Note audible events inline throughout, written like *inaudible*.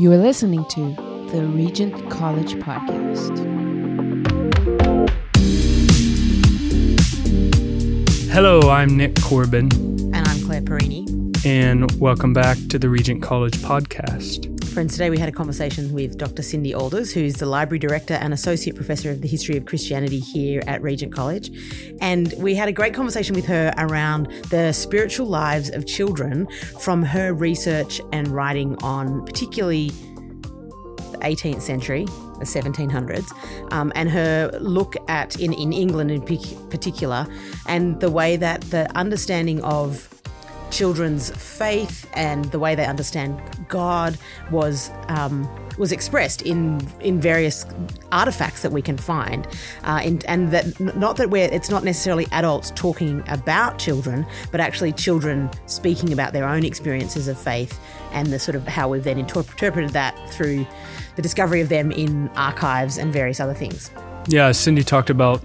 You are listening to the Regent College Podcast. Hello, I'm Nick Corbin, And I'm Claire Perini. and welcome back to the Regent College Podcast. Friends, today we had a conversation with Dr. Cindy Aalders, who's the Library Director and Associate Professor of the History of Christianity here at Regent College. And we had a great conversation with her around the spiritual lives of children from her research and writing on particularly the 18th century, the 1700s, um, and her look at in, in England in particular, and the way that the understanding of children's faith and the way they understand God was um, was expressed in in various artifacts that we can find, uh, in, and that not that we're it's not necessarily adults talking about children, but actually children speaking about their own experiences of faith and the sort of how we've then inter- interpreted that through the discovery of them in archives and various other things. Yeah, Cindy talked about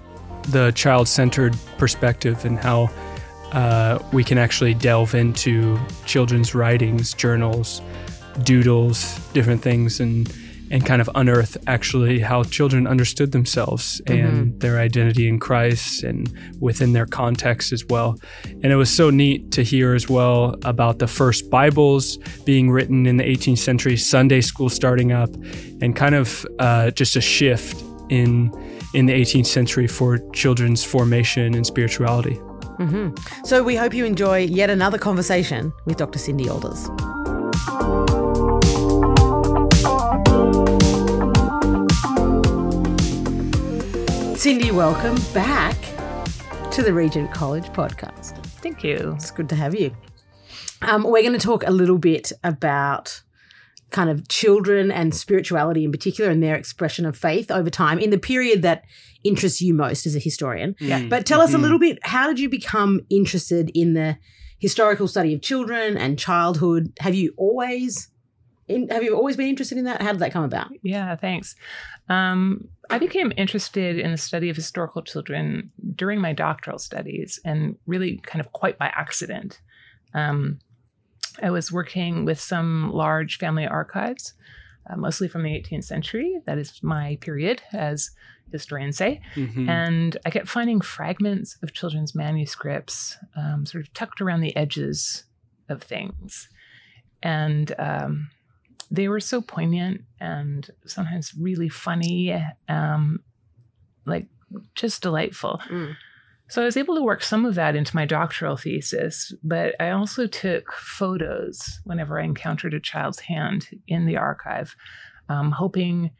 the child centered perspective and how uh, we can actually delve into children's writings, journals, doodles, different things, and and kind of unearth actually how children understood themselves and their identity in Christ and within their context as well. And it was so neat to hear as well about the first Bibles being written in the 18th century, Sunday school starting up, and kind of uh, just a shift in in the 18th century for children's formation and spirituality. So we hope you enjoy yet another conversation with Dr. Cindy Aalders. Cindy, welcome back to the Regent College podcast. Thank you. It's good to have you. Um, we're going to talk a little bit about kind of children and spirituality in particular and their expression of faith over time in the period that interests you most as a historian. Yeah. But tell us a little bit how did you become interested in the historical study of children and childhood? Have you always in, have you always been interested in that? How did that come about? Yeah, thanks. Um, I became interested in the study of historical children during my doctoral studies and really kind of quite by accident. Um, I was working with some large family archives, uh, mostly from the 18th century. That is my period, as historians say. Mm-hmm. And I kept finding fragments of children's manuscripts um, sort of tucked around the edges of things. And um, they were so poignant and sometimes really funny, um, like just delightful. Mm. So I was able to work some of that into my doctoral thesis, but I also took photos whenever I encountered a child's hand in the archive, um, hoping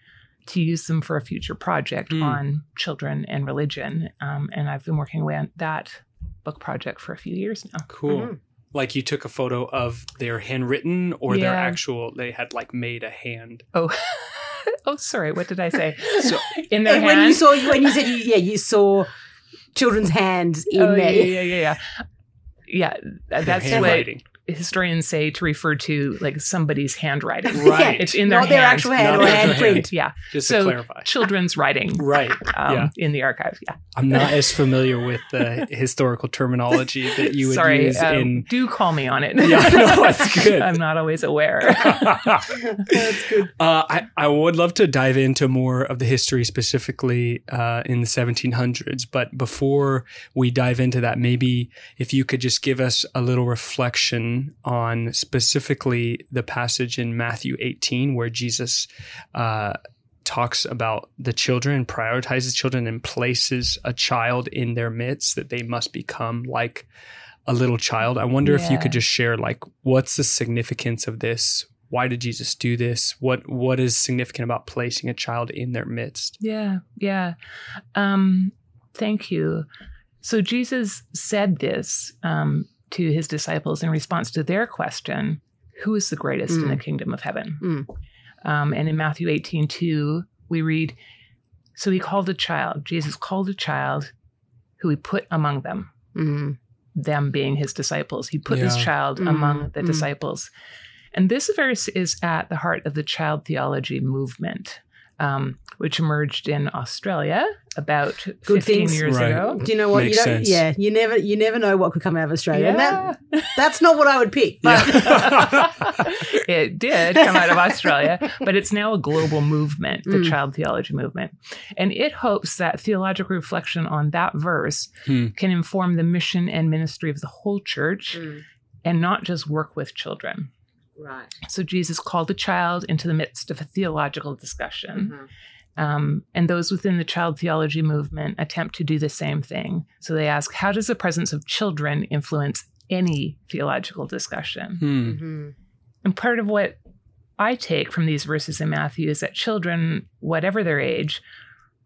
to use them for a future project Mm. on children and religion. Um, and I've been working away on that book project for a few years now. Cool. Mhm. Like you took a photo of their handwritten or their actual, they had like made a hand. Oh, *laughs* oh, sorry. What did I say? *laughs* So- in their And when you saw when you said you, yeah, you saw children's hands in oh, yeah, there. yeah, yeah, yeah, yeah. Yeah, that's Their what handwriting. Historians say to refer to like somebody's handwriting. *laughs* Right. It's in their Not their hand. actual hand or their actual handprint. hand. Yeah. Just so to clarify. children's writing Right. um, yeah. in the archives. Yeah. I'm not as familiar with the historical terminology that you would Sorry. use um, in. Do call me on it. Yeah, no, that's *laughs* good. I'm not always aware. *laughs* That's good. Uh, I, I would love to dive into more of the history specifically uh, in the 1700s. But before we dive into that, maybe if you could just give us a little reflection on specifically the passage in Matthew 18 where Jesus uh, talks about the children, prioritizes children, and places a child in their midst that they must become like a little child. I wonder if you could just share like what's the significance of this? Why did Jesus do this? What what is significant about placing a child in their midst? Yeah, yeah. Um, thank you. So Jesus said this um, to his disciples in response to their question, "Who is the greatest in the kingdom of heaven?" Mm. Um, and in Matthew 18, 2, we read, "So he called a child. Jesus called a child who he put among them." Mm. them being his disciples. He put this Yeah. child Mm, among the mm. disciples. And this verse is at the heart of the child theology movement. Um, which emerged in Australia about Good 15 things. years Right. ago. Do you know what? Makes you don't. sense. Yeah, you never, you never know what could come out of Australia, and that *laughs* that's not what I would pick. But *laughs* it did come out of Australia, but it's now a global movement, the Mm. child theology movement. And it hopes that theological reflection on that verse Hmm. can inform the mission and ministry of the whole church and not just work with children. Right. So Jesus called a child into the midst of a theological discussion. Mm-hmm. Um, and those within the child theology movement attempt to do the same thing. So they ask, how does the presence of children influence any theological discussion? Hmm. Mm-hmm. And part of what I take from these verses in Matthew is that children, whatever their age,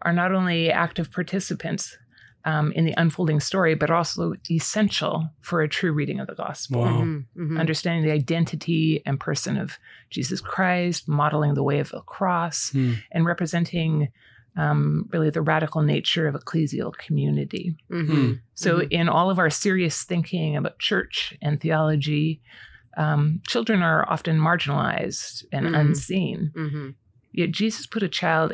are not only active participants um, in the unfolding story, but also essential for a true reading of the gospel. Wow. Mm-hmm. Understanding the identity and person of Jesus Christ, modeling the way of the cross, Hmm. and representing um, really the radical nature of ecclesial community. Mm-hmm. So, in all of our serious thinking about church and theology, um, children are often marginalized and Mhm. unseen. Mm-hmm. Yet, Jesus put a child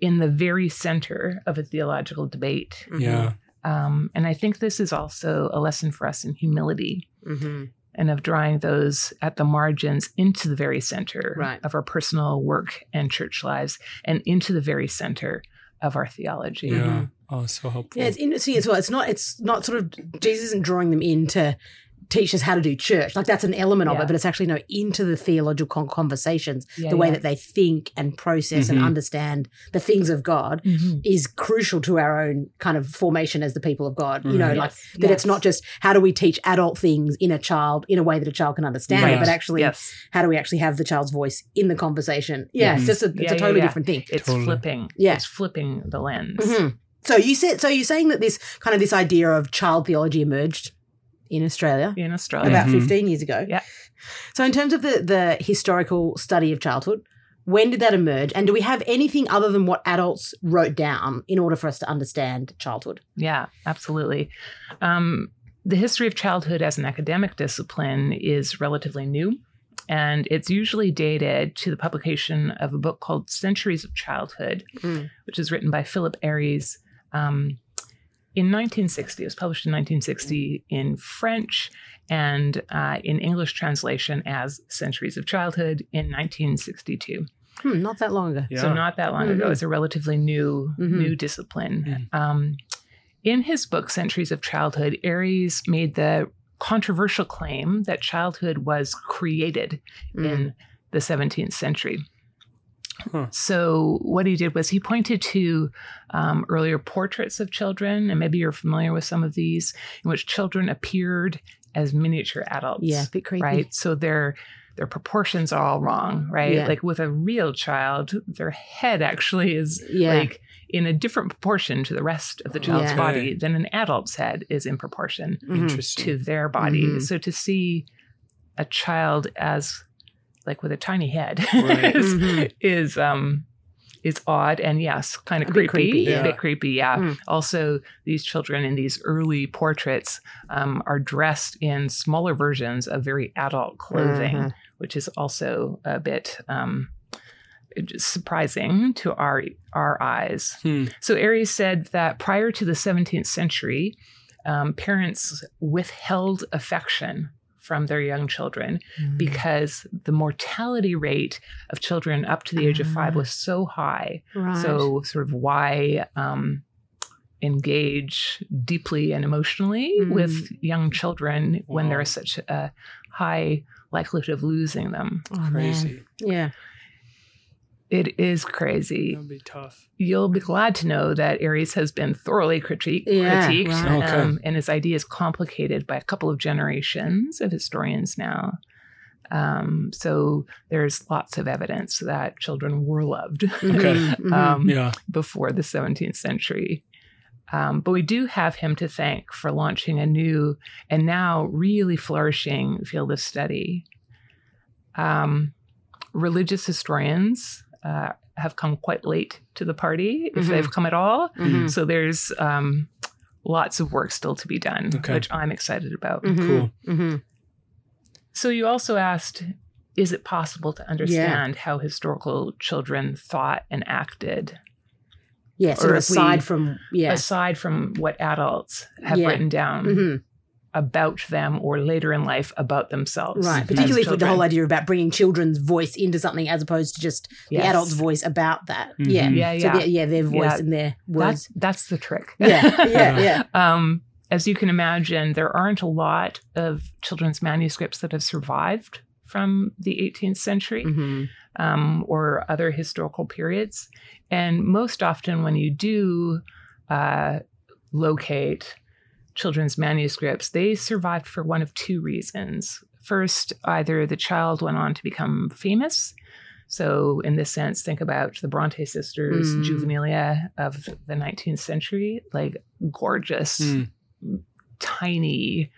in the very center of a theological debate. Yeah. Um, and I think this is also a lesson for us in humility Mm-hmm. and of drawing those at the margins into the very center Right. of our personal work and church lives and into the very center of our theology. Yeah. Oh, so helpful. Yeah, it's interesting as well. It's not. It's not sort of Jesus isn't drawing them in to teach us how to do church. Like that's an element of it, but it's actually no into the theological con- conversations, Yeah, the way yeah. that they think and process Mhm. and understand the things of God Mhm. is crucial to our own kind of formation as the people of God. You know, Right. like Yes, that it's not just how do we teach adult things in a child in a way that a child can understand it, but actually yes. how do we actually have the child's voice in the conversation? Yeah, Yes. it's just a, it's Yeah, a totally yeah. different thing. It's Totally. flipping. Yeah. It's flipping the lens. Mhm. So you said so you're saying that this kind of this idea of child theology emerged in Australia In Australia. about Mhm. 15 years ago. Yeah. So in terms of the the historical study of childhood, when did that emerge and do we have anything other than what adults wrote down in order for us to understand childhood? Yeah, absolutely. Um, the history of childhood as an academic discipline is relatively new, and it's usually dated to the publication of a book called Centuries of Childhood, Mm. which is written by Philip Aries. Um, in 1960, it was published in 1960 in French and uh, in English translation as Centuries of Childhood in 1962. Hmm, not that long ago. Yeah. So not that long ago. Mhm. It's a relatively new Mhm. new discipline. Mm. Um, in his book Centuries of Childhood, Aries made the controversial claim that childhood was created Mm. in the 17th century. Huh. So what he did was he pointed to um, earlier portraits of children, and maybe you're familiar with some of these, in which children appeared as miniature adults Yeah, a bit creepy. right? So their their proportions are all wrong, right? Yeah. Like with a real child, their head actually is Yeah. like in a different proportion to the rest of the child's Yeah. body than an adult's head is in proportion Mhm. To their body. Mhm. So to see a child as like with a tiny head *laughs* Right. is, Mhm. is um is odd and yes, kind of A bit creepy. creepy, yeah. A bit creepy, yeah. Mm. Also, these children in these early portraits um, are dressed in smaller versions of very adult clothing, Mhm. which is also a bit um, surprising to our our eyes. Hmm. So Aries said that prior to the 17th century, um, parents withheld affection from their young children Mm. because the mortality rate of children up to the age of five Ah. was so high. Right. So, sort of, why um, engage deeply and emotionally Mm. with young children when Wow. there is such a high likelihood of losing them? Oh, man. Crazy. Yeah. It is crazy. That would be tough. You'll be glad to know that Aries has been thoroughly critique, Yeah, critiqued, right. Okay. um, and his idea is complicated by a couple of generations of historians now. Um, so there's lots of evidence that children were loved *laughs* Okay. Mhm, mhm. um, Yeah. before the 17th century. Um, but we do have him to thank for launching a new and now really flourishing field of study. Um, religious historians uh, have come quite late to the party, if Mhm. they've come at all. Mhm. So there's um, lots of work still to be done, Okay. which I'm excited about. Mhm. Cool. Mhm. So you also asked, is it possible to understand how historical children thought and acted Yeah, sort Or we- aside from yeah. aside from what adults have Yeah. written down Mhm. About them or later in life about themselves? Right, particularly for the whole idea about bringing children's voice into something as opposed to just Yes. the adult's voice about that. Mhm. Yeah, Yeah, So yeah. their- yeah, their voice Yeah. and their words. That's that's the trick. yeah, yeah, *laughs* *laughs* yeah. um, as you can imagine, there aren't a lot of children's manuscripts that have survived from the 18th century Mhm. um, or other historical periods. And most often, when you do uh, locate children's manuscripts, they survived for one of two reasons. First, either the child went on to become famous. So, in this sense, think about the Bronte sisters, Mm. juvenilia of the 19th century, like gorgeous, Mm. tiny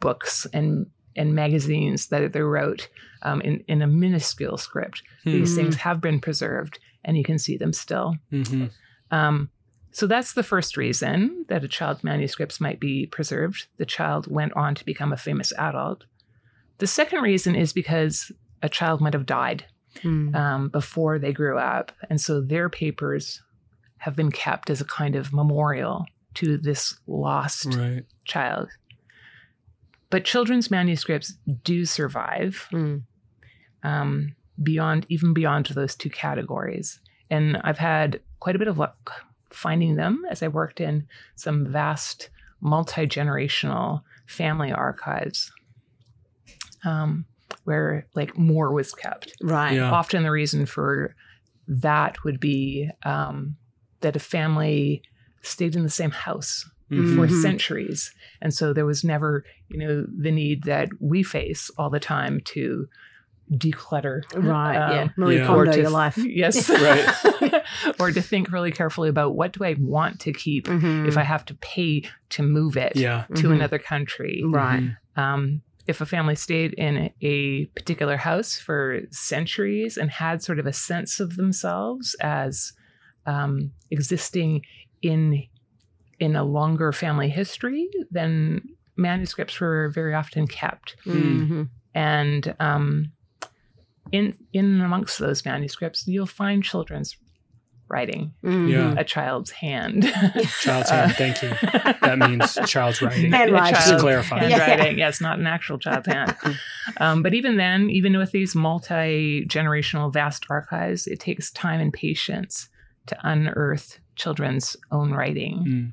books and and magazines that they wrote um, in in a minuscule script. These Hmm. things have been preserved, and you can see them still. Mhm. Um, so that's the first reason that a child's manuscripts might be preserved. The child went on to become a famous adult. The second reason is because a child might have died Mm. um, before they grew up, and so their papers have been kept as a kind of memorial to this lost Right. child. But children's manuscripts do survive Mm. um, beyond, even beyond those two categories. And I've had quite a bit of luck finding them as I worked in some vast multi generational family archives um, where like more was kept. Right. Yeah. Often the reason for that would be um, that a family stayed in the same house Mhm. for Mhm. centuries. And so there was never, you know, the need that we face all the time to declutter. Right. um, yeah. Marie yeah. Kondo, your life. *laughs* Yes. *laughs* Right. *laughs* or to think really carefully about what do I want to keep Mhm. if I have to pay to move it Yeah. to Mhm. another country. Right. Mhm. Um, if a family stayed in a particular house for centuries and had sort of a sense of themselves as um, existing in in a longer family history, then manuscripts were very often kept. Mhm. And um, in in amongst those manuscripts, you'll find children's writing, Mhm. Yeah. a child's hand. *laughs* Child's Uh, hand. Thank you. That means child's *laughs* writing. Handwriting. A Just to child's clarify. Yeah. handwriting. Yes, not an actual child's hand. *laughs* um, but even then, even with these multi generational vast archives, it takes time and patience to unearth children's own writing. Mm.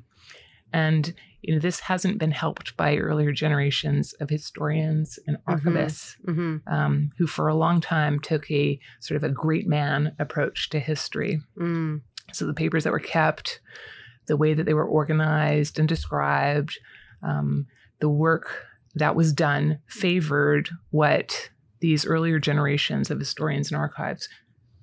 And you know, this hasn't been helped by earlier generations of historians and archivists Mhm. um, who, for a long time, took a sort of a great man approach to history. Mm. So the papers that were kept, the way that they were organized and described, um, the work that was done favored what these earlier generations of historians and archives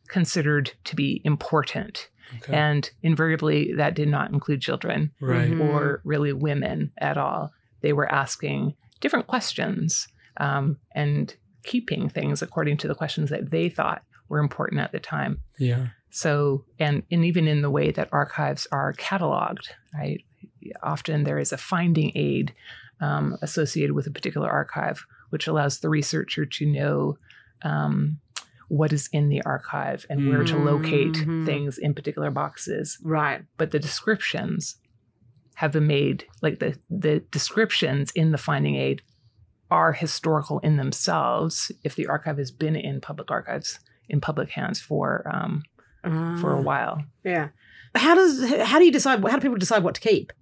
considered to be important. Okay. And invariably, that did not include children right. Mhm. or really women at all. They were asking different questions um, and keeping things according to the questions that they thought were important at the time. Yeah. So, and, and even in the way that archives are cataloged, right? Often there is a finding aid um, associated with a particular archive, which allows the researcher to know um, what is in the archive and where to locate Mhm. things in particular boxes. Right. But the descriptions have been made, like the, the descriptions in the finding aid are historical in themselves if the archive has been in public archives, in public hands for um, for a Ah. while. Yeah. How does how do you decide how do people decide what to keep?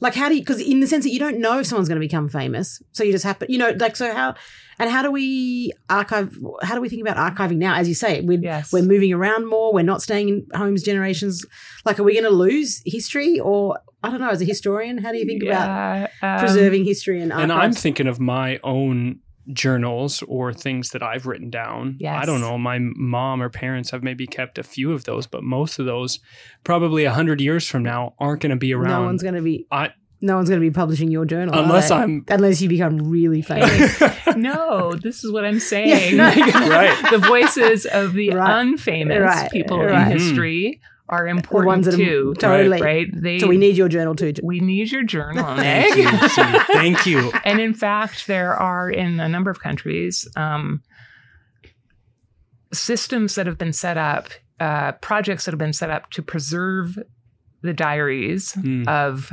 Like how do you because in the sense that you don't know if someone's going to become famous, so you just happen you know like so how and how do we archive? How do we think about archiving now? As you say, we're Yes. we're moving around more. We're not staying in homes generations. Like, are we going to lose history or I don't know? As a historian, how do you think about um, preserving history and archives? And I'm thinking of my own journals or things that I've written down. Yes. I don't know. My mom or parents have maybe kept a few of those, but most of those, probably a hundred years from now, aren't going to be around. no one's going to be I, no one's going to be publishing your journal unless? I'm. unless you become really *laughs* famous. No, this is what I'm saying. *laughs* no. Right. the voices of the Right. unfamous Right. people Right. in history mm-hmm. Are important ones that are- too. totally. Right? They, so we need your journal too. we need your journal, Thank you. *laughs* Thank you. and in fact, there are in a number of countries um, systems that have been set up, uh, projects that have been set up to preserve the diaries Mm. of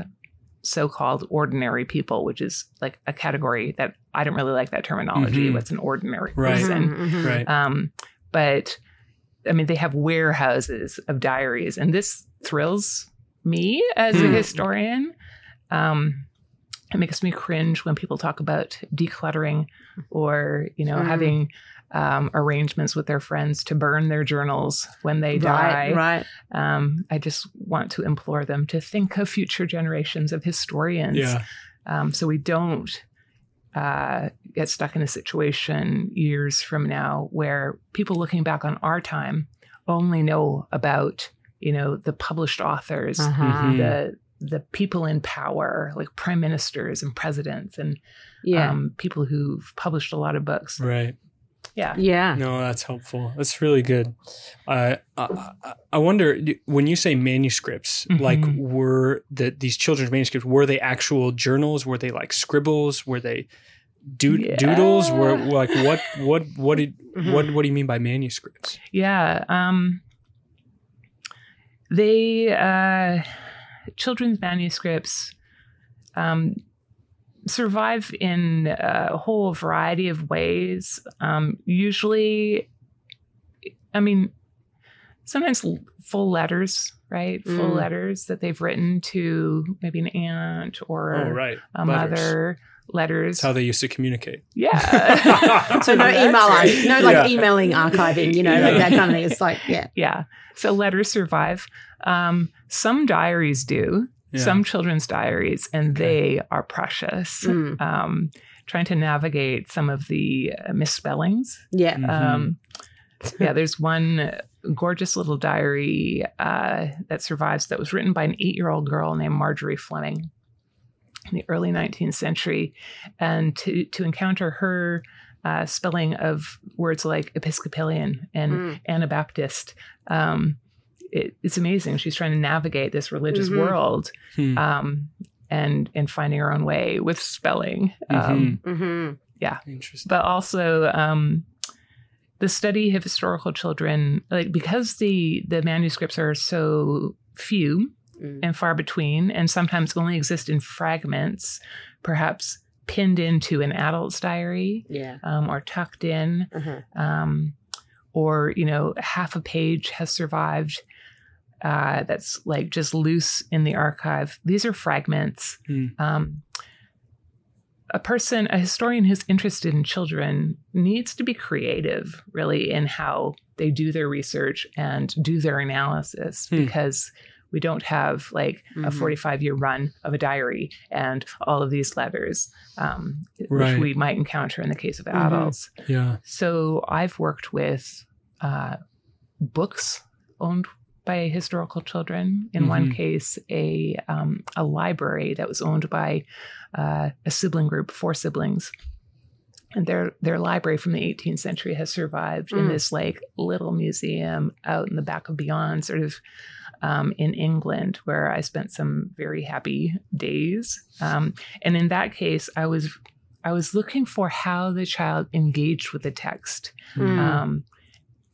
so-called ordinary people, which is like a category that I don't really like that terminology. Mhm. What's an ordinary Right. person? Mhm, mhm. Right. Um, but I mean, they have warehouses of diaries, and this thrills me as a Hmm. historian. Um, it makes me cringe when people talk about decluttering or, you know, Mm. having um, arrangements with their friends to burn their journals when they die. Right, right. Um, I just want to implore them to think of future generations of historians Yeah. um, so we don't uh, get stuck in a situation years from now where people looking back on our time only know about you know the published authors Uh-huh. The the people in power like prime ministers and presidents and Yeah. um, people who've published a lot of books Right. Yeah yeah. No, that's helpful. That's really good. Uh, I, I- I wonder when you say manuscripts, like Mhm. were the these children's manuscripts were they actual journals? Were they like scribbles? Were they do- Yeah. doodles? Were like what what what did Mhm. what what do you mean by manuscripts? Yeah. Um, they uh, children's manuscripts um, survive in a whole variety of ways. Um, usually, I mean, sometimes full letters, right? Full Mm. letters that they've written to maybe an aunt or oh, right. a Letters. mother. Letters. That's how they used to communicate. yeah. *laughs* So no email, right. no like Yeah. emailing, archiving, you know, like that kind of thing. It's like, yeah. Yeah. So letters survive. Um, some diaries do, Yeah. some children's diaries, and they are precious. Mm. Um, trying to navigate some of the uh, misspellings. Yeah. Mhm. Um, yeah, there's one gorgeous little diary uh, that survives that was written by an eight year old girl named Marjorie Fleming in the early 19th century. And to, to encounter her uh, spelling of words like Episcopalian and Mm. Anabaptist, um, it, it's amazing. She's trying to navigate this religious Mhm. world Hmm. um, and, and finding her own way with spelling. Um, Mm-hmm. Interesting. but also um, the study of historical children, like because the the manuscripts are so few Mm. and far between, and sometimes only exist in fragments, perhaps pinned into an adult's diary Yeah. um, or tucked in, Uh-huh. um, or you know half a page has survived. Uh, that's like just loose in the archive. These are fragments. Hmm. Um, a person, a historian who's interested in children, needs to be creative, really, in how they do their research and do their analysis, Hmm. because we don't have like a Mhm. 45 year run of a diary and all of these letters, um, Right. which we might encounter in the case of Mhm. adults. Yeah. So I've worked with uh, books owned by historical children. In one Mhm. case, a um, a library that was owned by uh, a sibling group, four siblings. And their their library from the 18th century has survived in Mm. this like little museum out in the back of beyond, sort of um, in England, where I spent some very happy days. Um, and in that case, I was I was looking for how the child engaged with the text Mm.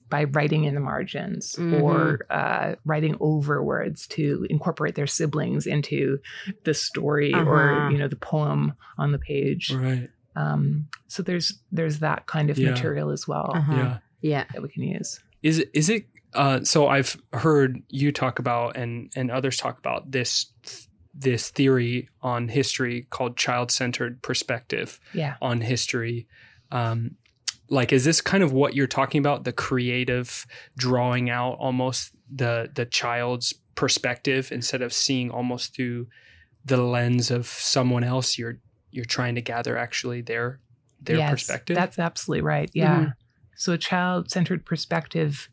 By writing in the margins Mhm. or uh, writing over words to incorporate their siblings into the story Uh-huh. or you know the poem on the page. Right. Um, so there's there's that kind of Yeah. material as well Uh-huh. Yeah. Yeah. that we can use. Is it is it uh so I've heard you talk about and and others talk about this this theory on history called child-centered perspective Yeah. on history. Um like is this kind of what you're talking about the creative drawing out almost the the child's perspective instead of seeing almost through the lens of someone else you're you're trying to gather actually their their Yes, perspective That's absolutely right. Yeah. Mhm. So a child centered perspective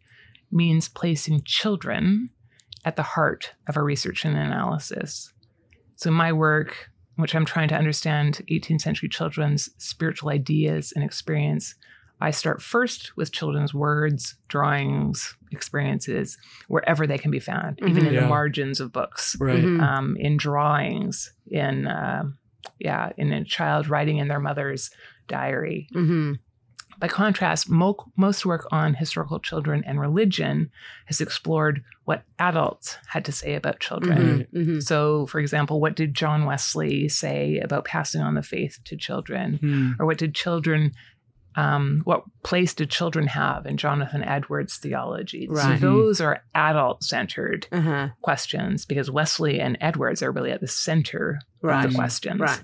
means placing children at the heart of our research and analysis. So my work, which I'm trying to understand 18th century children's spiritual ideas and experience, I start first with children's words, drawings, experiences, wherever they can be found, even Mhm. in Yeah. the margins of books right Mhm. um, in drawings, in uh, yeah, in a child writing in their mother's diary. Mm-hmm. by contrast, mo- most work on historical children and religion has explored what adults had to say about children. Mhm, mhm. So, for example, what did John Wesley say about passing on the faith to children? Hmm. Or what did children, um, what place do children have in Jonathan Edwards' theology? Right. So, those are adult centered Uh-huh. questions because Wesley and Edwards are really at the center Right. of the questions. Right.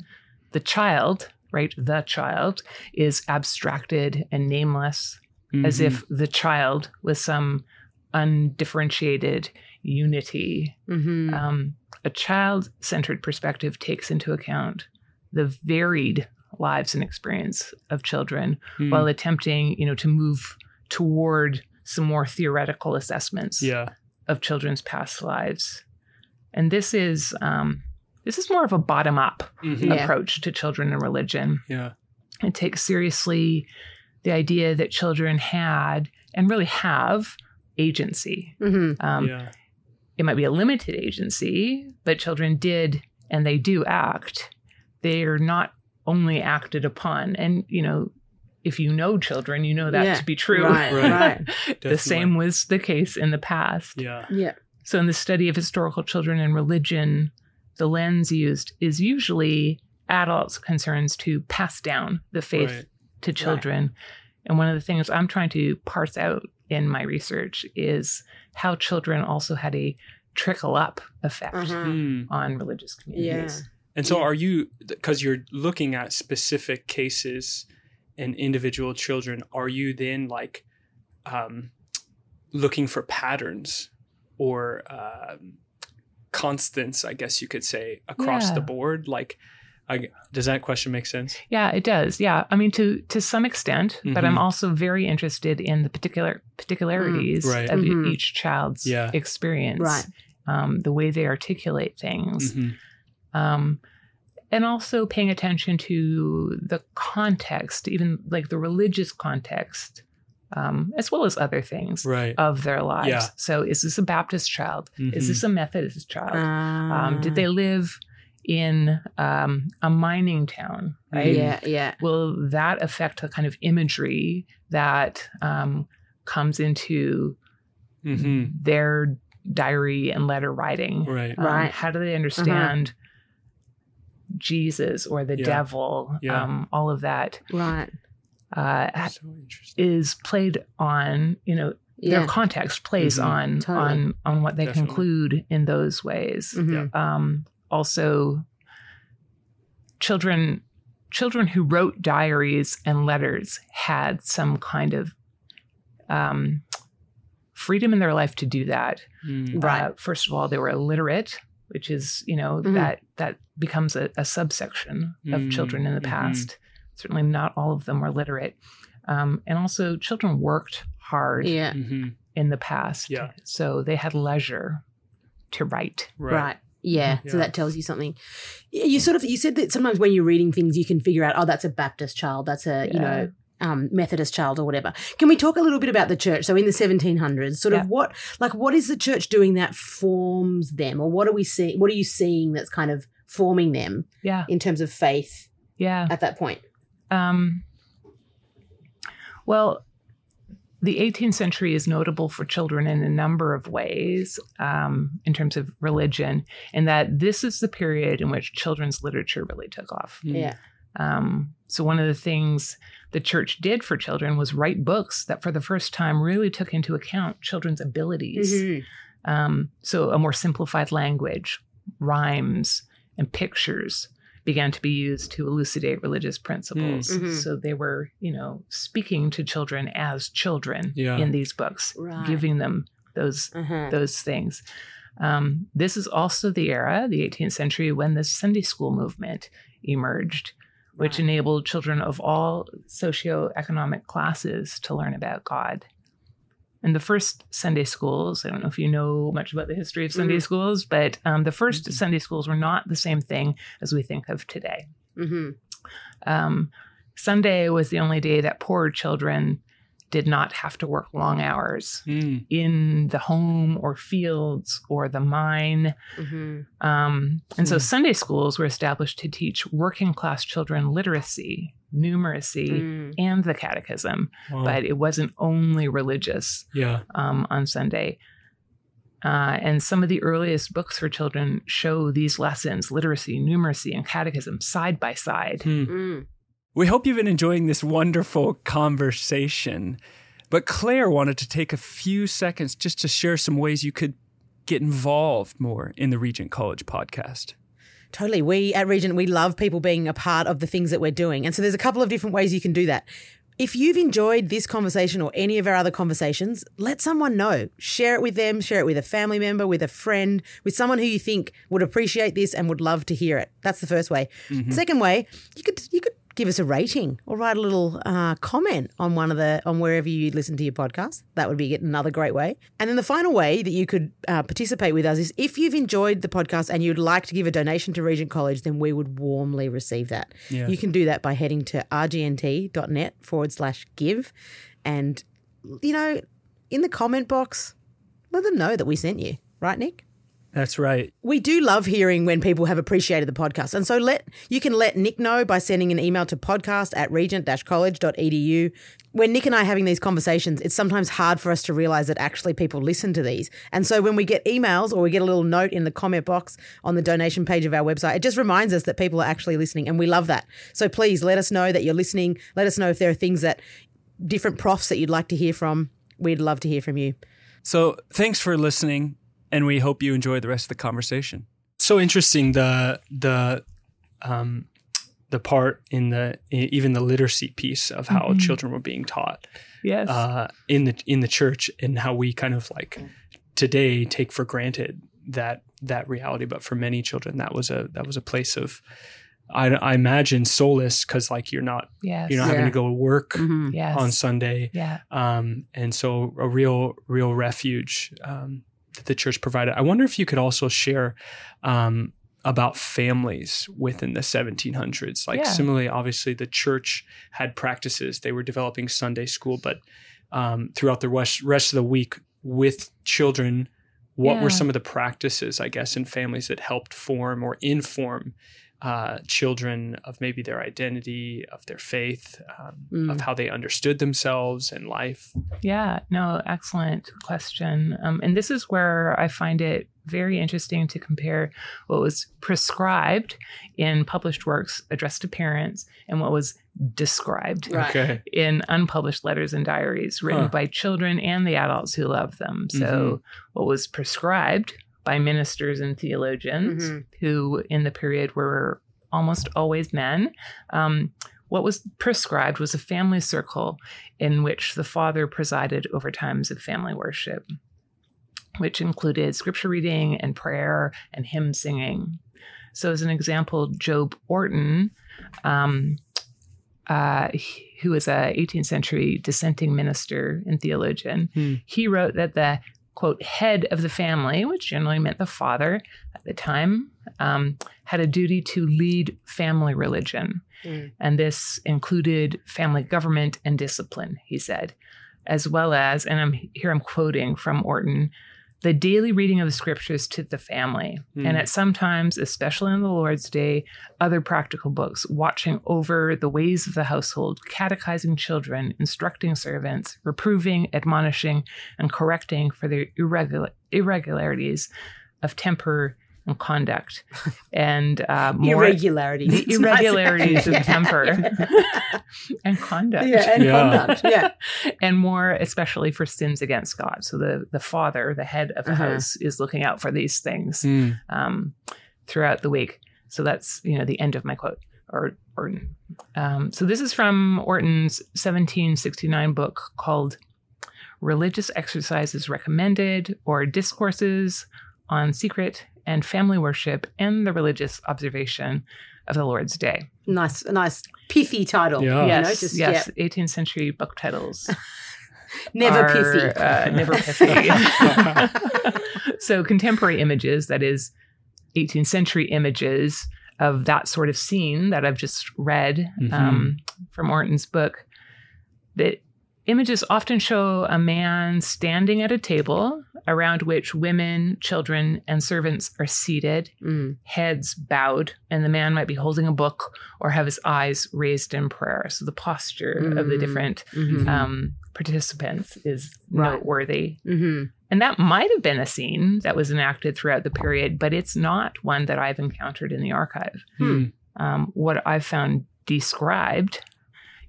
The child, right, the child is abstracted and nameless as Mhm. if the child was some undifferentiated unity. Mhm. Um, a child centered perspective takes into account the varied lives and experience of children Hmm. while attempting, you know, to move toward some more theoretical assessments yeah. of children's past lives. And this is um, this is more of a bottom up Mhm. Yeah. approach to children and religion. Yeah. It takes seriously the idea that children had and really have agency. Mhm. Um, yeah. It might be a limited agency, but children did and they do act. They are not only acted upon. And, you know, if you know children, you know that Yeah. to be true. Right, Right. right. *laughs* the Definitely. same was the case in the past. Yeah. Yeah. So, in the study of historical children and religion, the lens used is usually adults' concerns to pass down the faith Right. to children. And one of the things I'm trying to parse out in my research is how children also had a trickle up effect Uh-huh. Hmm. on religious communities. And so, Yeah. are you because you're looking at specific cases and individual children? Are you then like um, looking for patterns or um, constants? I guess you could say across Yeah. the board. Like, I, does that question make sense? Yeah, it does. Yeah, I mean to to some extent, but I'm Mhm. also very interested in the particular particularities Mm, right. of Mhm. each child's Yeah. experience, Right. um, the way they articulate things, Mhm. um, and also paying attention to the context, even like the religious context, um, as well as other things Right. of their lives. Yeah. So, is this a Baptist child? Is Mhm. this a Methodist child? Um, Ah. did they live in um, a mining town? Right. Yeah, yeah. Will that affect the kind of imagery that um, comes into Mhm. their diary and letter writing? Right. Um, Right. How do they understand Jesus or the Yeah. devil? Yeah. Um, all of that Right. uh, So is played on. You know, Yeah. their context plays Mhm. on Totally. on on what they Definitely. conclude in those ways. Mhm. um, also children children who wrote diaries and letters had some kind of um, freedom in their life to do that. Mm. Right. Uh, first of all, they were illiterate, which is you know Mhm. that that becomes a, a subsection of Mm, children in the mhm. past. Certainly, not all of them were literate, um, and also children worked hard Yeah. Mhm. in the past. Yeah. so they had leisure to write. Right. right. Yeah. So that tells you something. You sort of you said that sometimes when you're reading things, you can figure out, oh, that's a Baptist child, that's a you know um, Methodist child or whatever. Can we talk a little bit about the church? So in the 1700s, sort Yeah. of what like what is the church doing that forms them, or what are we seeing? What are you seeing that's kind of forming them Yeah, in terms of faith yeah. at that point? Um, well, the 18th century is notable for children in a number of ways um, in terms of religion, in that this is the period in which children's literature really took off. Yeah. Um, so, one of the things the church did for children was write books that, for the first time, really took into account children's abilities. Mhm. Um, so, a more simplified language, rhymes, and pictures began to be used to elucidate religious principles. Mm. Mhm. So, they were, you know, speaking to children as children Yeah. in these books, Right. giving them those Uh-huh. those things. Um, this is also the era, the 18th century, when the Sunday school movement emerged, which Right. enabled children of all socioeconomic classes to learn about God. And the first Sunday schools, I don't know if you know much about the history of Sunday Mhm. schools, but um, the 1st Mhm. Sunday schools were not the same thing as we think of today. Mhm. Um, Sunday was the only day that poor children did not have to work long hours Mm. in the home or fields or the mine. Mhm. Um, and so Hmm. Sunday schools were established to teach working class children literacy numeracy, Mm. and the catechism, Wow. but it wasn't only religious yeah. um, on Sunday. Uh, and some of the earliest books for children show these lessons literacy, numeracy, and catechism side by side. Hmm. Mm. We hope you've been enjoying this wonderful conversation. But Claire wanted to take a few seconds just to share some ways you could get involved more in the Regent College podcast. Totally. We at Regent, we love people being a part of the things that we're doing. And so there's a couple of different ways you can do that. If you've enjoyed this conversation or any of our other conversations, let someone know. Share it with them, share it with a family member, with a friend, with someone who you think would appreciate this and would love to hear it. That's the first way. Mm-hmm. Second way, you could you could give us a rating or write a little uh, comment on one of the on wherever you listen to your podcast. That would be another great way. And then the final way that you could uh, participate with us is if you've enjoyed the podcast and you'd like to give a donation to Regent College, then we would warmly receive that. Yeah. You can do that by heading to rgnt.net forward slash give, and you know, in the comment box, let them know that we sent you. Right, Nick? That's right. We do love hearing when people have appreciated the podcast. And so let you can let Nick know by sending an email to podcast at regent-college.edu. When Nick and I are having these conversations, it's sometimes hard for us to realize that actually people listen to these. And so when we get emails or we get a little note in the comment box on the donation page of our website, it just reminds us that people are actually listening. And we love that. So please let us know that you're listening. Let us know if there are things that different profs that you'd like to hear from. We'd love to hear from you. So thanks for listening, and we hope you enjoy the rest of the conversation. So interesting the the um, the part in the even the literacy piece of how Mhm. children were being taught Yes. uh, in the in the church and how we kind of like today take for granted that that reality, but for many children that was a that was a place of I, I imagine solace because like you're not yes. you're not having to go to work Mm-hmm. yes. on Sunday Yeah. um, and so a real real refuge um, that the church provided. I wonder if you could also share um, about families within the 1700s. Like Yeah. similarly, obviously the church had practices. They were developing Sunday school, but um, throughout the rest, rest of the week with children, what Yeah. were some of the practices, I guess, in families that helped form or inform uh, children of maybe their identity, of their faith, um, Mm. of how they understood themselves and life. Yeah, no, excellent question. Um, and this is where I find it very interesting to compare what was prescribed in published works addressed to parents and what was described Right. Okay. in unpublished letters and diaries written Huh. by children and the adults who loved them. So, what was prescribed by ministers and theologians Mhm. who, in the period, were almost always men. Um, what was prescribed was a family circle in which the father presided over times of family worship, which included scripture reading and prayer and hymn singing. So, as an example, Job Orton, um, uh, who was a 18th century dissenting minister and theologian, Hmm. he wrote that the quote head of the family, which generally meant the father at the time, um, had a duty to lead family religion, Mm. and this included family government and discipline. He said, as well as, and I'm here I'm quoting from Orton. The daily reading of the scriptures to the family, Hmm. and at some times, especially on the Lord's Day, other practical books, watching over the ways of the household, catechizing children, instructing servants, reproving, admonishing, and correcting for their irregular, irregularities of temper and conduct, and uh, *laughs* more Irregularities. the *laughs* irregularities of *laughs* Yeah. temper and conduct. Yeah, and Yeah. conduct. Yeah. and more especially for sins against God. So the the father, the head of the Uh-huh. house, is looking out for these things Hmm. um, throughout the week. So that's you know the end of my quote. Or Orton. Um, so this is from Orton's 1769 book called "Religious Exercises Recommended" or "Discourses on Secret and Family Worship and the Religious Observation of the Lord's Day." Nice, a nice pithy title. Yeah. You yes, know, just yes, 18th century book titles. *laughs* never are, pithy. Uh, never pithy. *laughs* *laughs* so contemporary images, that is 18th century images of that sort of scene that I've just read Mhm. um, from Orton's book, that images often show a man standing at a table around which women, children, and servants are seated, Mm. heads bowed, and the man might be holding a book or have his eyes raised in prayer. So the posture of the Mm. different Mhm. um, participants is Right. noteworthy. Mhm. And that might have been a scene that was enacted throughout the period, but it's not one that I've encountered in the archive. Hmm. Um, what I've found described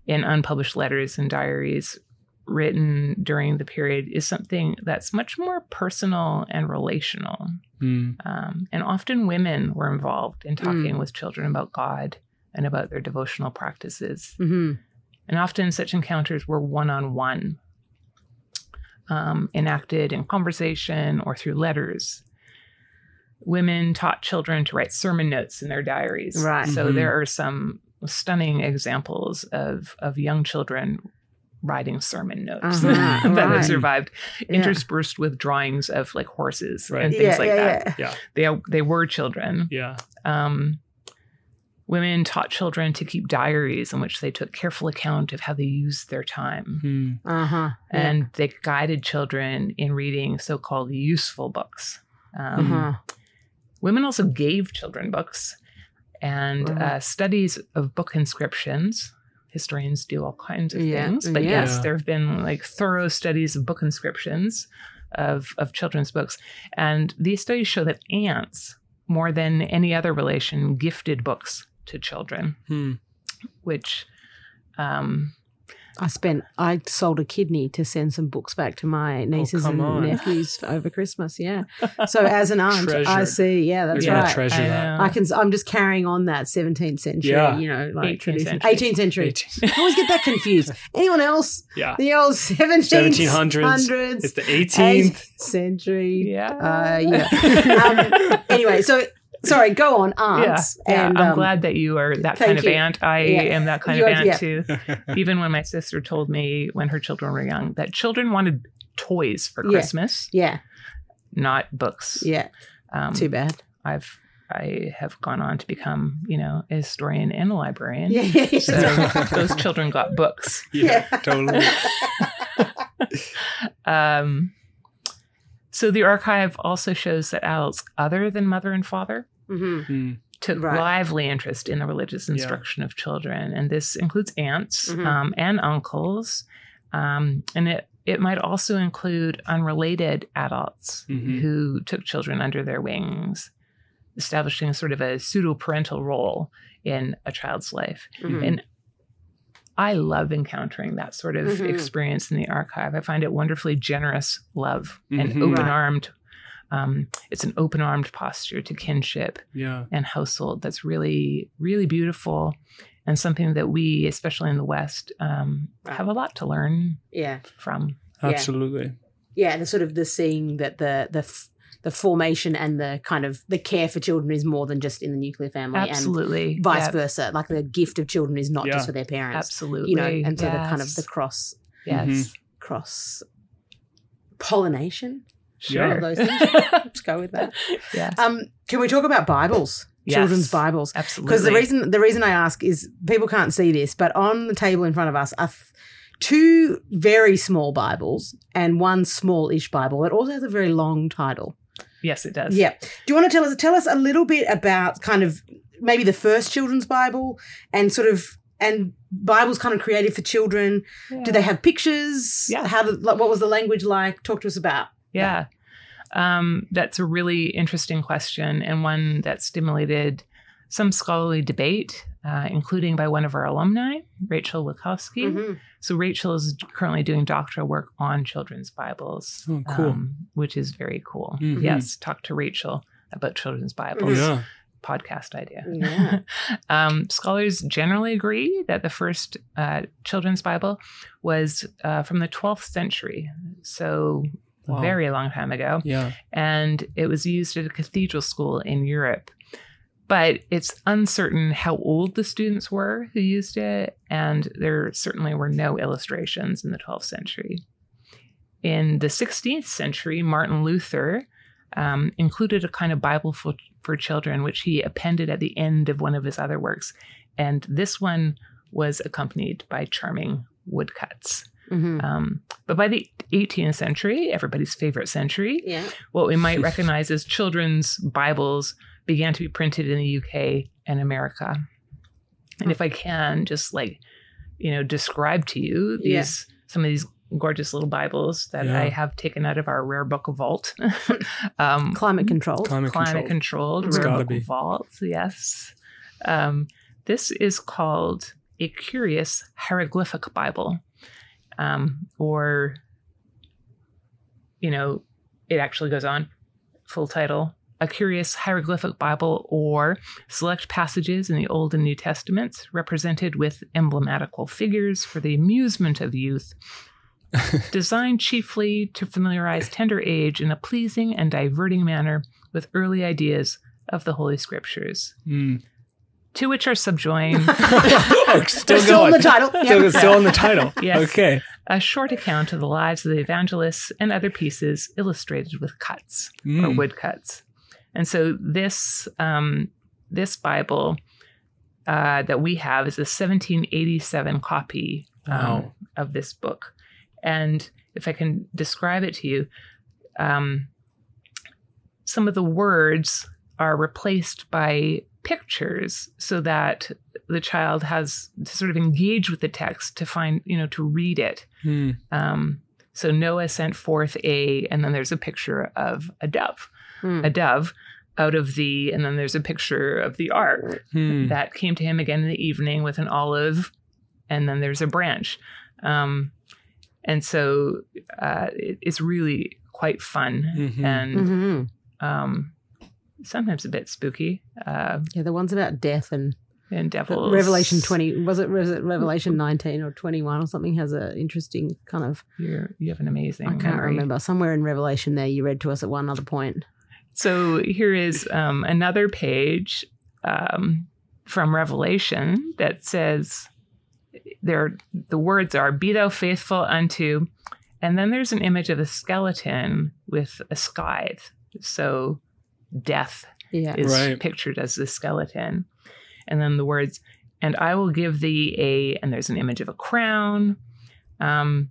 in unpublished letters and diaries written during the period is something that's much more personal and relational. Hmm. Um, and often women were involved in talking with children about God and about their devotional practices. Mhm. And often such encounters were one on one, enacted in conversation or through letters. Women taught children to write sermon notes in their diaries. Right. So Mhm. there are some stunning examples of, of young children writing sermon notes Uh-huh, *laughs* that right. have survived, Yeah. interspersed with drawings of like horses Right. and things yeah, like yeah, that. yeah. Yeah. They, they were children Yeah. um, women taught children to keep diaries in which they took careful account of how they used their time. Hmm. Uh-huh. Yeah. And they guided children in reading so called useful books. Um, uh-huh. Women also gave children books, and Uh-huh. uh, studies of book inscriptions. Historians do all kinds of Yeah, things, but yeah. yes, there have been like thorough studies of book inscriptions of, of children's books. And these studies show that aunts, more than any other relation, gifted books to children, Hmm. which um, I spent. I sold a kidney to send some books back to my nieces come and on. nephews over Christmas. Yeah. *laughs* So as an aunt, I see. Yeah, that's You're right. treasure I that. I can. I'm just carrying on that 17th century. Yeah. You know, like 18th tradition. century. 18th century. 18. I always get that confused. *laughs* Anyone else? Yeah. The old 17th 1700s. It's the 18th. 18th century. yeah. Uh, yeah. *laughs* um, anyway, so sorry. Go on, yeah, aunts. yeah. And, I'm um, glad that you are that thank kind of you. aunt. I Yeah. am that kind You of are- aunt yeah. too. *laughs* Even when my sister told me when her children were young that children wanted toys for Yeah. Christmas, Yeah. not books. Yeah. Um, Too bad. I've I have gone on to become, you know, a historian and a librarian. Yeah. yeah, yeah. So those children got books. *laughs* yeah, Yeah. totally. *laughs* Um, so the archive also shows that adults other than mother and father Mhm. Hmm. took Right. lively interest in the religious instruction of children, and this includes aunts Mhm. um, and uncles, um, and it it might also include unrelated adults Mhm. who took children under their wings, establishing sort of a pseudo parental role in a child's life. Mhm. And I love encountering that sort of Mhm. experience in the archive. I find it wonderfully generous love and Mhm. open armed. Um, it's an open armed posture to kinship Yeah. and household that's really, really beautiful and something that we, especially in the West, um, have a lot to learn Yeah. from. Absolutely. Yeah. The sort of the seeing that the the f- the formation and the kind of the care for children is more than just in the nuclear family Absolutely. and vice Yeah, versa. Like the gift of children is not Yeah. just for their parents. Absolutely. You know, and so the kind of the cross Yes. cross pollination. Yeah. All those things. *laughs* Let's go with that. yes. Um, can we talk about Bibles? Yes. Children's Bibles. Absolutely. Because the reason the reason I ask is people can't see this, but on the table in front of us are th- two very small Bibles and one small-ish Bible. It also has a very long title. Yes, it does. Yeah. Do you want to tell us tell us a little bit about kind of maybe the first children's Bible and sort of and Bibles kind of created for children? Do they have pictures? Yeah. How did, like, what was the language like? Talk to us about. Yeah. Um, that's a really interesting question and one that stimulated some scholarly debate, uh, including by one of our alumni, Rachel Wachowski. Mhm. So, Rachel is currently doing doctoral work on children's Bibles, Oh, cool. um, which is very cool. Mhm. Yes, talk to Rachel about children's Bibles. Yeah. Podcast idea. Yeah. *laughs* um, scholars generally agree that the first uh, children's Bible was uh, from the 12th century. So, Wow. a very long time ago Yeah. and it was used at a cathedral school in Europe. But it's uncertain how old the students were who used it, and there certainly were no illustrations in the 12th century. In the 16th century, Martin Luther um, included a kind of Bible for, for children, which he appended at the end of one of his other works. And this one was accompanied by charming woodcuts. Mhm. Um, but by the 18th century, everybody's favorite century, Yeah. what we might *laughs* recognize as children's Bibles began to be printed in the UK and America. And if I can just like, you know, describe to you these Yeah. some of these gorgeous little Bibles that Yeah. I have taken out of our rare book vault. *laughs* *laughs* um, Climate controlled. Climate, climate control. controlled It's rare book be. vault. Yes. Um, this is called a curious hieroglyphic Bible, um, or you know, it actually goes on. Full title: A Curious Hieroglyphic Bible, or select passages in the Old and New Testaments represented with emblematical figures for the amusement of youth. *laughs* Designed chiefly to familiarize tender age in a pleasing and diverting manner with early ideas of the Holy Scriptures, Mm. To which are subjoined oh, *laughs* still Still going. on the title. Still, Yep. still on the title. Yes. Okay. a short account of the lives of the evangelists and other pieces illustrated with cuts or Mm. woodcuts. And so this um, this Bible uh, that we have is a 1787 copy um, Wow. of this book. And if I can describe it to you, um, some of the words are replaced by pictures so that the child has to sort of engage with the text to find, you know, to read it. Mm. Um, so Noah sent forth a, and then there's a picture of a dove, Hmm. a dove out of the, and then there's a picture of the ark Mm. that came to him again in the evening with an olive, and then there's a branch. Um, and so uh, it, it's really quite fun Mhm. and Mhm. um, sometimes a bit spooky. Uh, Yeah, the ones about death and and devils. Revelation 20 was it, was it Revelation 19 or 21 or something has an interesting kind of You're, you have an amazing. I can't memory. remember somewhere in Revelation there you read to us at one other point. So here is um, another page um, from Revelation that says, "There, the words are, be thou faithful unto," and then there's an image of a skeleton with a scythe. So death Yeah. is Right. pictured as the skeleton, and then the words, "And I will give thee a," and there's an image of a crown, um,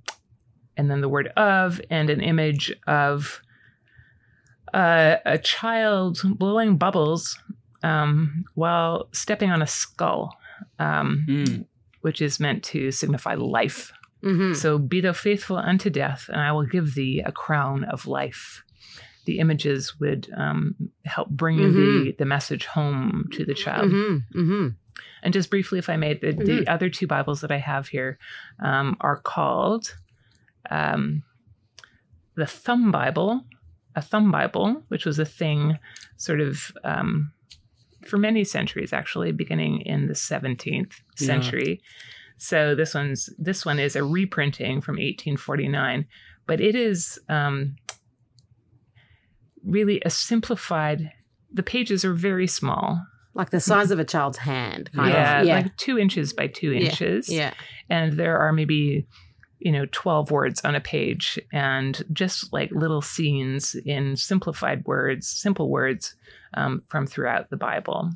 and then the word of, and an image of uh, a child blowing bubbles um, while stepping on a skull, um, Mm. which is meant to signify life. Mhm. So be thou faithful unto death, and I will give thee a crown of life. The images would um, help bring the, the message home to the child. Mhm. Mhm. And just briefly, if I may, the, the other two Bibles that I have here um, are called um, the Thumb Bible, a Thumb Bible, which was a thing sort of um, for many centuries, actually, beginning in the 17th Yeah. century. So this one's this one is a reprinting from 1849, but it is um, really a simplified. The pages are very small. Like the size of a child's hand kind yeah, of. Yeah. like two inches by two Yeah, inches. yeah. And there are maybe, you know, 12 words on a page and just like little scenes in simplified words, simple words um, from throughout the Bible.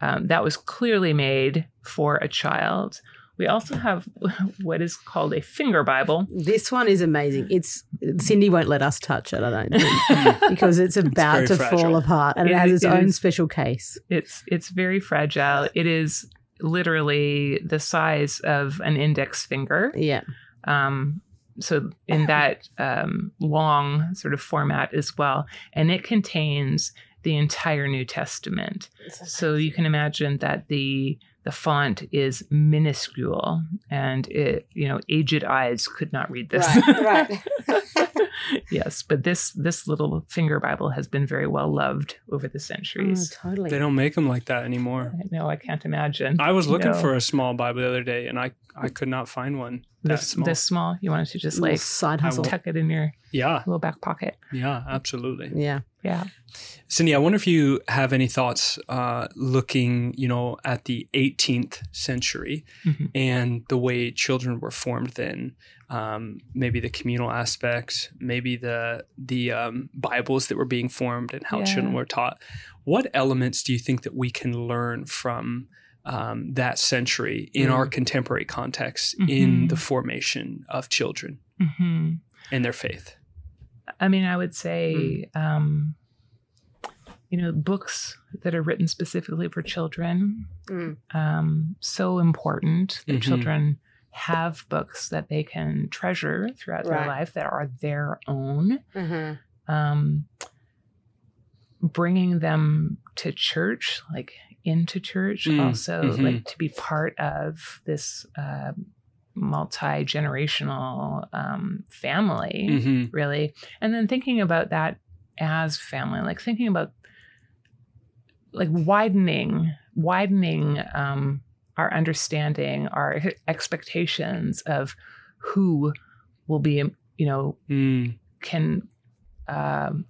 Um, that was clearly made for a child. We also have *laughs* what is called a finger Bible. This one is amazing. It's Cindy won't let us touch it, I don't think, *laughs* because it's about very to fragile. fall apart and it, It- has its it own is. special case. It's it's very fragile. It is literally the size of an index finger. Yeah. um, so in that um, long sort of format as well and it contains the entire new testament so you can imagine that the the font is minuscule and it you know aged eyes could not read this right. *laughs* *laughs* yes but this this little finger bible has been very well loved over the Oh, centuries totally. They don't make them like that anymore. no i can't imagine I was looking No. for a small Bible the other day, and I I could not find one this small. this small you wanted to just like side hustle. tuck it in your yeah, little back pocket yeah, absolutely. Yeah. Yeah Cindy, I wonder if you have any thoughts uh, looking, you know, at the 18th century Mhm. and the way children were formed then. Um, maybe the communal aspects, maybe the the um, Bibles that were being formed and how Yeah. children were taught. What elements do you think that we can learn from um, that century in Mm. our contemporary context in Mhm. the formation of children hmm and their faith. I mean, I would say, um, you know, books that are written specifically for children, Mm. um, so important that Mhm. children have books that they can treasure throughout Right. their life that are their own. Mm-hmm. Um, bringing them to church, like into church, Mm, also mhm. like to be part of this uh, multi generational um, family hmm really and then thinking about that as family like thinking about like widening widening um our understanding our expectations of who will be you know Mm. can um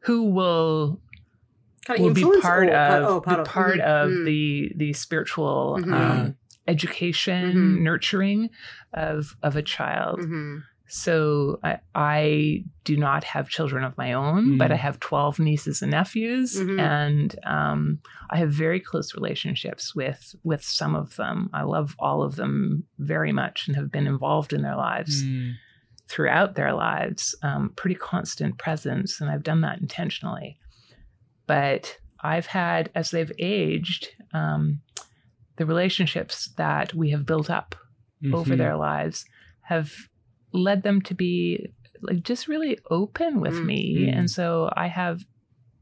who will Kind will be part of oh, be part mhm, of mm. the the spiritual Mhm. um, education Mhm. nurturing of of a child Mhm. so I, I do not have children of my own, but Mhm. I have 12 nieces and nephews, Mhm. and um, I have very close relationships with with some of them. I love all of them very much and have been involved in their lives Mm. throughout their lives. Um, pretty constant presence, and I've done that intentionally. But I've had, as they've aged, um, the relationships that we have built up over Mhm. their lives have led them to be like just really open with Mm. me Mm. and so i have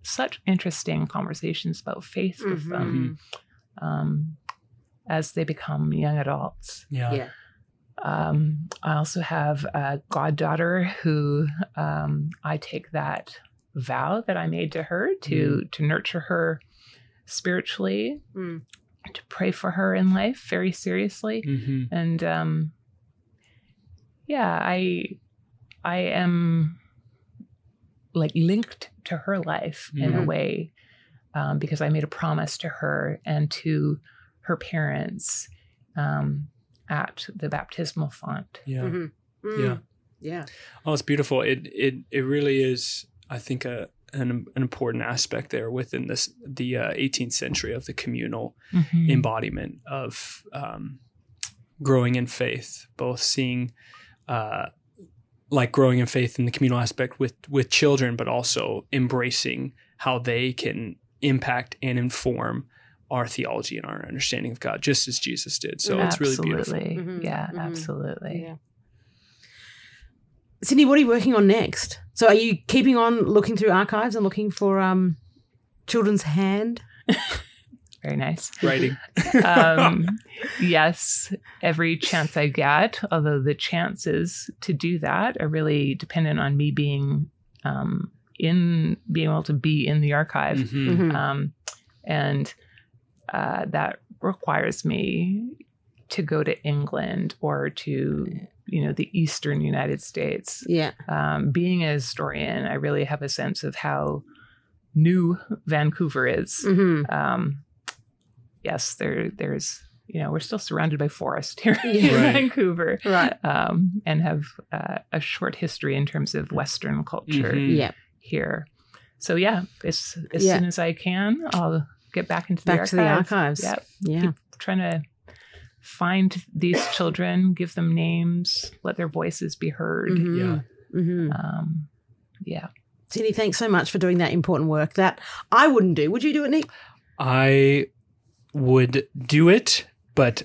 such interesting conversations about faith with them um, as they become young adults Yeah. Yeah. um, i also have a goddaughter who um, i take that vow that i made to her to to nurture her spiritually Mm. To pray for her in life very seriously hmm and um yeah i i am like linked to her life in a Mhm. way um, because i made a promise to her and to her parents um, at the baptismal font Yeah. Mhm. Mm. Yeah. Yeah. Oh, it's beautiful. It it it really is. I think a an, an important aspect there within this the uh, 18th century of the communal Mhm. embodiment of um, growing in faith, both seeing uh, like growing in faith in the communal aspect with with children, but also embracing how they can impact and inform our theology and our understanding of God, just as Jesus did. So it's really beautiful. Absolutely. Mhm. yeah Mhm. absolutely Yeah. Cindy, what are you working on next? So, are you keeping on looking through archives and looking for um, children's hand? *laughs* very nice Writing. *laughs* um, yes, every chance I get, although the chances to do that are really dependent on me being um, in, being able to be in the archive. Mhm. Mhm. Um, and uh, that requires me to go to England or to, you know, the Eastern United States. Yeah. Um, being a historian, I really have a sense of how new Vancouver is hmm um, yes, there there's you know we're still surrounded by forest here in Right. Vancouver, Right. um, and have uh, a short history in terms of Western culture Mhm. Yeah. here. So yeah, as as Yeah. soon as I can, I'll get back into Back the to the archives. archives. Yep, Yeah. trying to find these children, give them names, let their voices be heard. Mhm. Yeah. hmm Um, yeah. Cindy, thanks so much for doing that important work that I wouldn't do. Would you do it, Nick? I would do it, but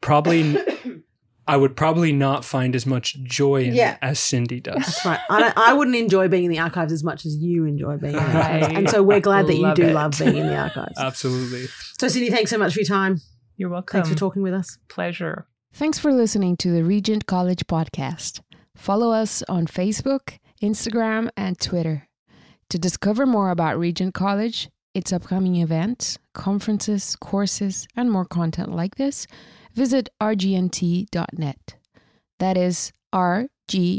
probably *coughs* I would probably not find as much joy in Yeah. it as Cindy does. That's right. I, don't, I wouldn't enjoy being in the archives as much as you enjoy being in the archives. And so we're glad that you do it. love being in the archives. Absolutely. So, Cindy, thanks so much for your time. You're welcome. Thanks for talking with us. Pleasure. Thanks for listening to the Regent College podcast. Follow us on Facebook, Instagram, and Twitter. To discover more about Regent College, its upcoming events, conferences, courses, and more content like this, visit rgnt.net. That is rgnt.net.